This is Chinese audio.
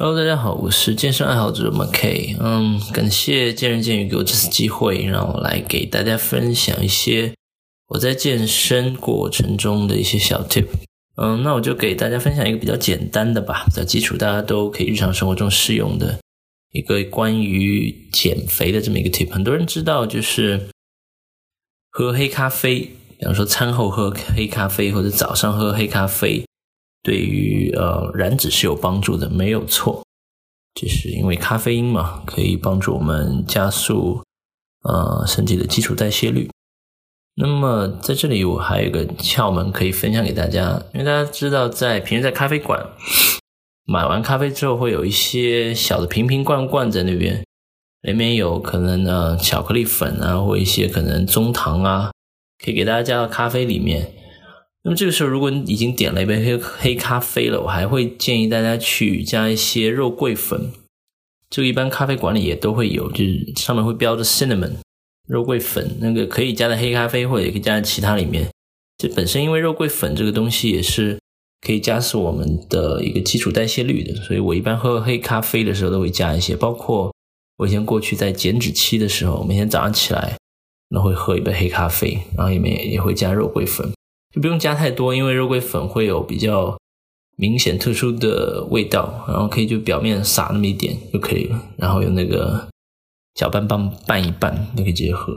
Hello，大家好，我是健身爱好者 MK。嗯，感谢见人见语给我这次机会，让我来给大家分享一些我在健身过程中的一些小 tip。嗯，那我就给大家分享一个比较简单的吧，比较基础，大家都可以日常生活中适用的一个关于减肥的这么一个 tip。很多人知道，就是喝黑咖啡，比方说餐后喝黑咖啡，或者早上喝黑咖啡。对于呃燃脂是有帮助的，没有错，就是因为咖啡因嘛，可以帮助我们加速呃身体的基础代谢率。那么在这里我还有一个窍门可以分享给大家，因为大家知道，在平时在咖啡馆买完咖啡之后，会有一些小的瓶瓶罐罐在那边，里面有可能呃巧克力粉啊，或一些可能中糖啊，可以给大家加到咖啡里面。那么这个时候，如果你已经点了一杯黑黑咖啡了，我还会建议大家去加一些肉桂粉。这个一般咖啡馆里也都会有，就是上面会标着 cinnamon 肉桂粉，那个可以加在黑咖啡，或者也可以加在其他里面。这本身因为肉桂粉这个东西也是可以加速我们的一个基础代谢率的，所以我一般喝黑咖啡的时候都会加一些。包括我以前过去在减脂期的时候，每天早上起来那会喝一杯黑咖啡，然后里面也会加肉桂粉。就不用加太多，因为肉桂粉会有比较明显特殊的味道，然后可以就表面撒那么一点就可以了，然后用那个搅拌棒拌一拌就可以直接喝。